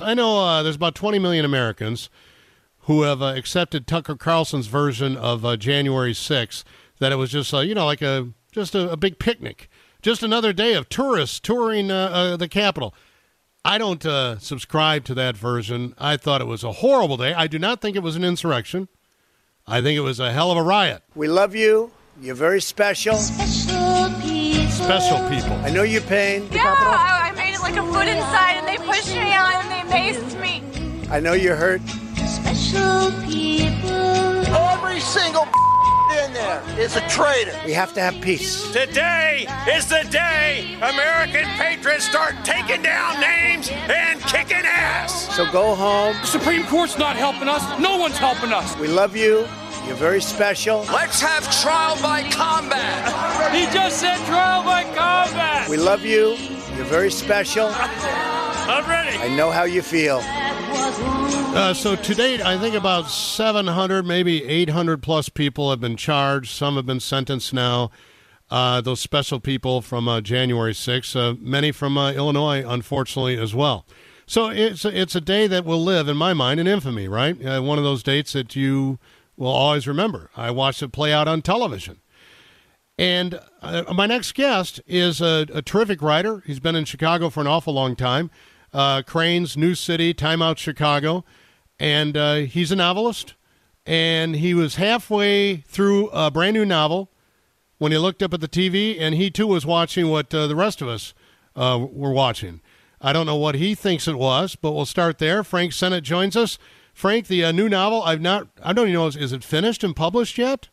I know uh, there's about 20 million Americans who have uh, accepted Tucker Carlson's version of uh, January 6th, that it was just, uh, you know, like a just a, a, big picnic, just another day of tourists touring uh, uh, the Capitol. I don't subscribe to that version. I thought it was a horrible day. I do not think it was an insurrection. I think it was a hell of a riot. We love you. You're very special. Special people. Special people. I know your pain. Yeah, I, I made it like a foot inside, and they pushed me out, and they maced me. I know you're hurt. Special people. Oh, every single in there is a traitor. We have to have peace. Today is the day American patriots start taking down names and kicking ass. So go home. The Supreme Court's not helping us. No one's helping us. We love you. You're very special. Let's have trial by combat. He just said trial by combat. We love you. You're very special. I'm ready. I know how you feel. Uh, so to date, I think about 700, maybe 800 plus people have been charged. Some have been sentenced now. Uh, those special people from uh, January 6th, uh, many from uh, Illinois, unfortunately, as well. So it's it's a day that will live in my mind in infamy, right? Uh, one of those dates that you will always remember. I watched it play out on television. And uh, my next guest is a, a, terrific writer. He's been in Chicago for an awful long time. Uh, Crain's, New City, Time Out Chicago. And uh, he's a novelist. And he was halfway through a brand new novel when he looked up at the TV, and he too was watching what uh, the rest of us uh, were watching. I don't know what he thinks it was, but we'll start there. Frank Sennett joins us. Frank, the uh, new novel, I've not, I don't even know, is, is it finished and published yet?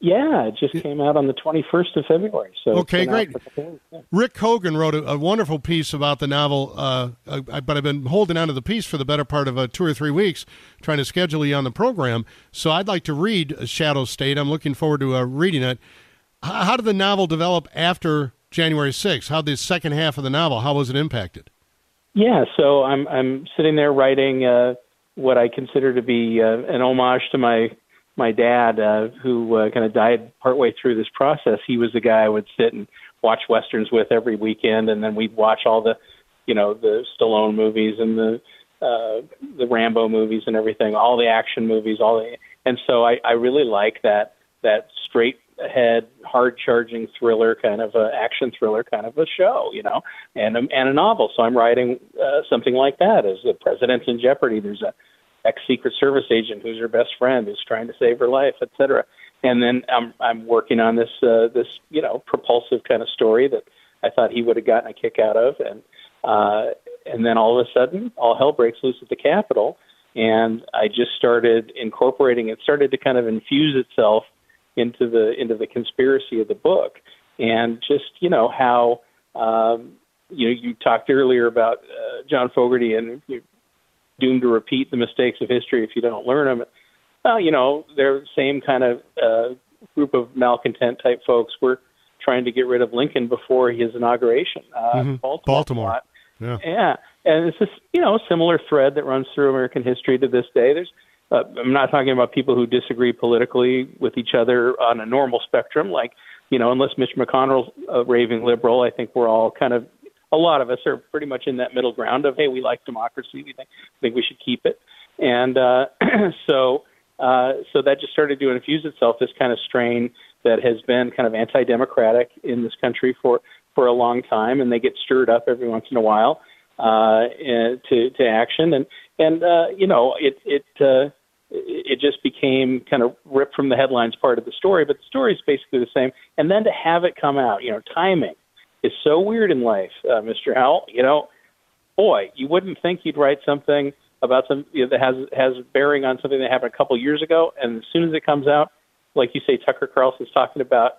Yeah, it just came out on the 21st of February. So okay, great. Yeah. Rick Kogan wrote a, a, wonderful piece about the novel, uh, uh, but I've been holding on to the piece for the better part of uh, two or three weeks, trying to schedule you on the program. So I'd like to read Shadow State. I'm looking forward to uh, reading it. H- how did the novel develop after January 6th? How the second half of the novel? How was it impacted? Yeah, so I'm I'm sitting there writing uh, what I consider to be uh, an homage to my my dad, uh, who uh, kind of died partway through this process. He was the guy I would sit and watch westerns with every weekend, and then we'd watch all the, you know, the Stallone movies and the uh, the Rambo movies and everything, all the action movies, all the, and so I, I really like that that straight ahead, hard charging thriller kind of a action thriller kind of a show, you know, and and a novel. So I'm writing uh, something like that as the president's in jeopardy. There's a ex Secret Service agent who's her best friend who's trying to save her life, et cetera. And then I'm I'm working on this uh, this you know propulsive kind of story that I thought he would have gotten a kick out of, and uh, and then all of a sudden all hell breaks loose at the Capitol, and I just started incorporating it, started to kind of infuse itself into the into the conspiracy of the book, and just you know how um, you know you talked earlier about uh, John Fogerty and you doomed to repeat the mistakes of history if you don't learn them. Well, you know, they're the same kind of uh, group of malcontent type folks were trying to get rid of Lincoln before his inauguration. Uh, mm-hmm. Baltimore. Baltimore. Yeah. yeah, and it's this you know similar thread that runs through American history to this day. There's uh, I'm not talking about people who disagree politically with each other on a normal spectrum, like you know, unless Mitch McConnell's a raving liberal, I think we're all kind of a lot of us are pretty much in that middle ground of hey, we like democracy, we think think we should keep it, and uh, so uh, so that just started to infuse itself this kind of strain that has been kind of anti-democratic in this country for for a long time, and they get stirred up every once in a while uh, to to action, and and uh, you know it it. Uh, it just became kind of ripped from the headlines part of the story, but the story is basically the same. And then to have it come out, you know, timing, is so weird in life, uh, Mr. Howell. You know, boy, you wouldn't think you'd write something about some you know, that has has bearing on something that happened a couple years ago, and as soon as it comes out, like you say, Tucker Carlson's talking about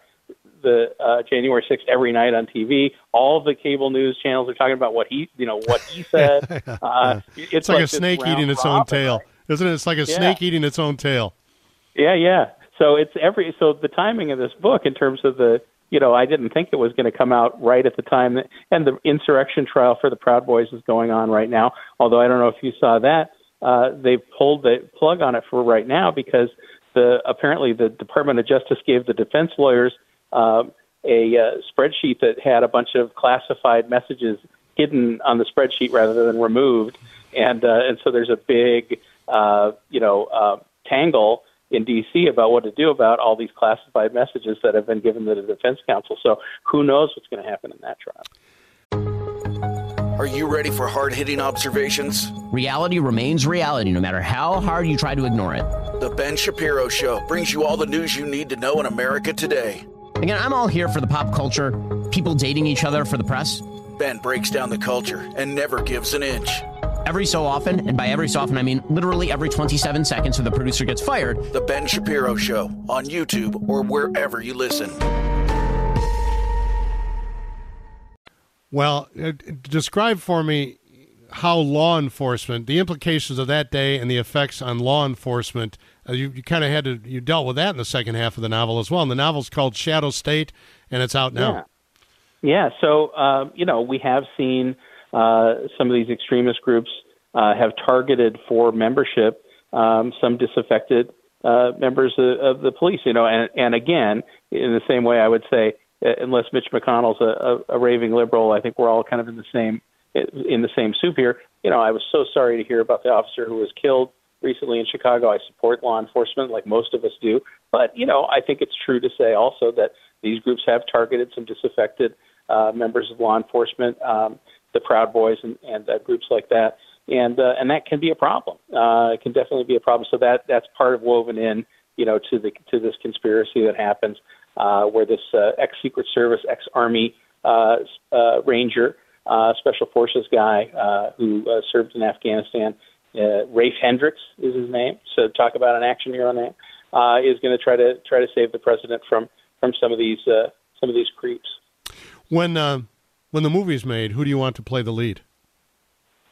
the uh, January 6th every night on TV. All the cable news channels are talking about what he, you know, what he said. Uh, it's, it's, like, a snake eating its own tail, right? isn't it? It's like a Yeah. snake eating its own tail. Yeah, yeah. So it's every so the timing of this book in terms of the you know I didn't think it was going to come out right at the time that, and the insurrection trial for the Proud Boys is going on right now. Although I don't know if you saw that uh, they pulled the plug on it for right now because the apparently the Department of Justice gave the defense lawyers um, a uh, spreadsheet that had a bunch of classified messages hidden on the spreadsheet rather than removed, and uh, and so there's a big uh, you know uh, tangle in D.C. about what to do about all these classified messages that have been given to the defense counsel. So who knows what's going to happen in that trial? Are you ready for hard hitting observations? Reality remains reality no matter how hard you try to ignore it. The Ben Shapiro Show brings you all the news you need to know in America today. Again, I'm all here for the pop culture, people dating each other for the press. Ben breaks down the culture and never gives an inch. Every so often, and by every so often I mean literally every 27 seconds so the producer gets fired, The Ben Shapiro Show on YouTube or wherever you listen. Well, uh, describe for me how law enforcement, the implications of that day, and the effects on law enforcement. Uh, you you kind of had to you dealt with that in the second half of the novel as well. And the novel's called Shadow State, and it's out now. Yeah. Yeah. So, um, you know, we have seen uh, some of these extremist groups uh, have targeted for membership um, some disaffected uh, members of, of the police, you know, and, and again, in the same way, I would say, uh, unless Mitch McConnell's a, a, a raving liberal, I think we're all kind of in the same in the same soup here. You know, I was so sorry to hear about the officer who was killed recently in Chicago. I support law enforcement like most of us do, but you know, I think it's true to say also that these groups have targeted some disaffected uh, members of law enforcement, um, the Proud Boys, and, and uh, groups like that, and uh, and that can be a problem. Uh, it can definitely be a problem. So that that's part of woven in, you know, to the to this conspiracy that happens, uh, where this uh, ex Secret Service, ex Army uh, uh, Ranger, uh, Special Forces guy uh, who uh, served in Afghanistan, uh, Rafe Hendricks is his name. So talk about an action hero name. Uh, is going to try to try to save the president from from some of these uh, some of these creeps. When uh, when the movie's made, who do you want to play the lead?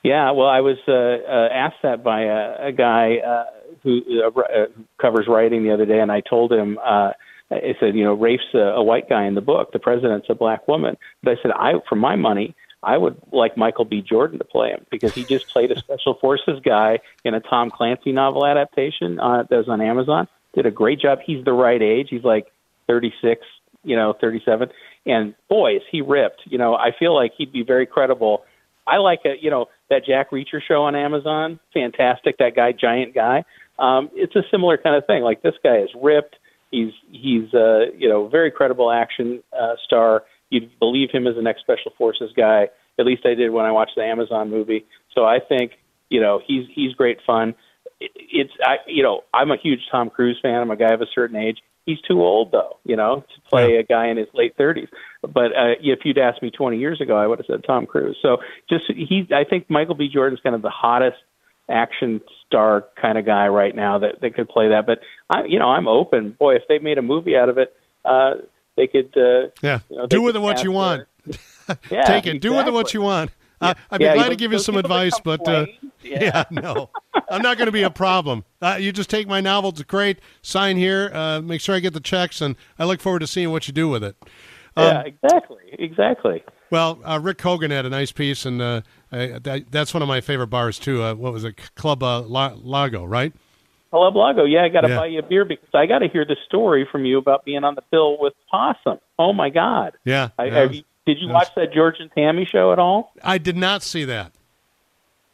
Yeah, well, I was uh, uh, asked that by a, a guy uh, who uh, uh, covers writing the other day, and I told him, uh, I said, you know, Rafe's a, a white guy in the book, the president's a black woman. But I said, I, for my money, I would like Michael B. Jordan to play him because he just played a special forces guy in a Tom Clancy novel adaptation uh, that was on Amazon. Did a great job. He's the right age. He's like 36, you know, 37. And boy, is he ripped. You know, I feel like he'd be very credible. I like a, you know, that Jack Reacher show on Amazon. Fantastic. That guy, giant guy. Um, it's a similar kind of thing. Like this guy is ripped. He's he's uh, you know very credible action uh, star. You'd believe him as an ex special forces guy. At least I did when I watched the Amazon movie. So I think you know he's he's great fun. It's I you know I'm a huge Tom Cruise fan. I'm a guy of a certain age. He's too old though, you know, to play a guy in his late 30s. But uh, if you'd asked me 20 years ago, I would have said Tom Cruise. So just he, I think Michael B. Jordan's kind of the hottest action star kind of guy right now that that could play that. But I, you know, I'm open. Boy, if they made a movie out of it, uh, they could. Uh, Yeah, you know, do with it what you want. Yeah, Take it. Do with it what you want. Uh, I'd be Yeah, glad to give you some give them a advice, but uh, yeah. Yeah. no, I'm not going to be a problem. Uh, you just take my novel; to great. Sign here. Uh, make sure I get the checks, and I look forward to seeing what you do with it. Um, yeah, exactly, exactly. Well, uh, Rick Kogan had a nice piece, and uh, I, that, that's one of my favorite bars too. Uh, what was it, Club uh, La- Lago, right? Love Lago. Yeah, I got to Yeah. buy you a beer because I got to hear the story from you about being on the bill with Possum. Oh my God! Yeah. I, yeah, have you, did you watch that George and Tammy show at all? I did not see that.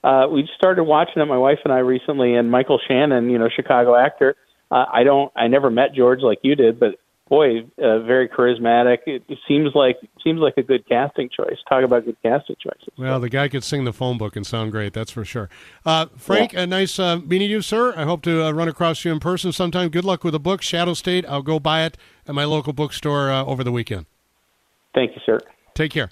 Uh, we started watching it, my wife and I recently, and Michael Shannon, you know, Chicago actor. Uh, I don't, I never met George like you did, but boy, uh, very charismatic. It, seems like seems like a good casting choice. Talk about good casting choices. Well, the guy could sing the phone book and sound great. That's for sure. Uh, Frank, a nice uh, meeting you, sir. I hope to uh, run across you in person sometime. Good luck with the book, Shadow State. I'll go buy it at my local bookstore uh, over the weekend. Thank you, sir. Take care.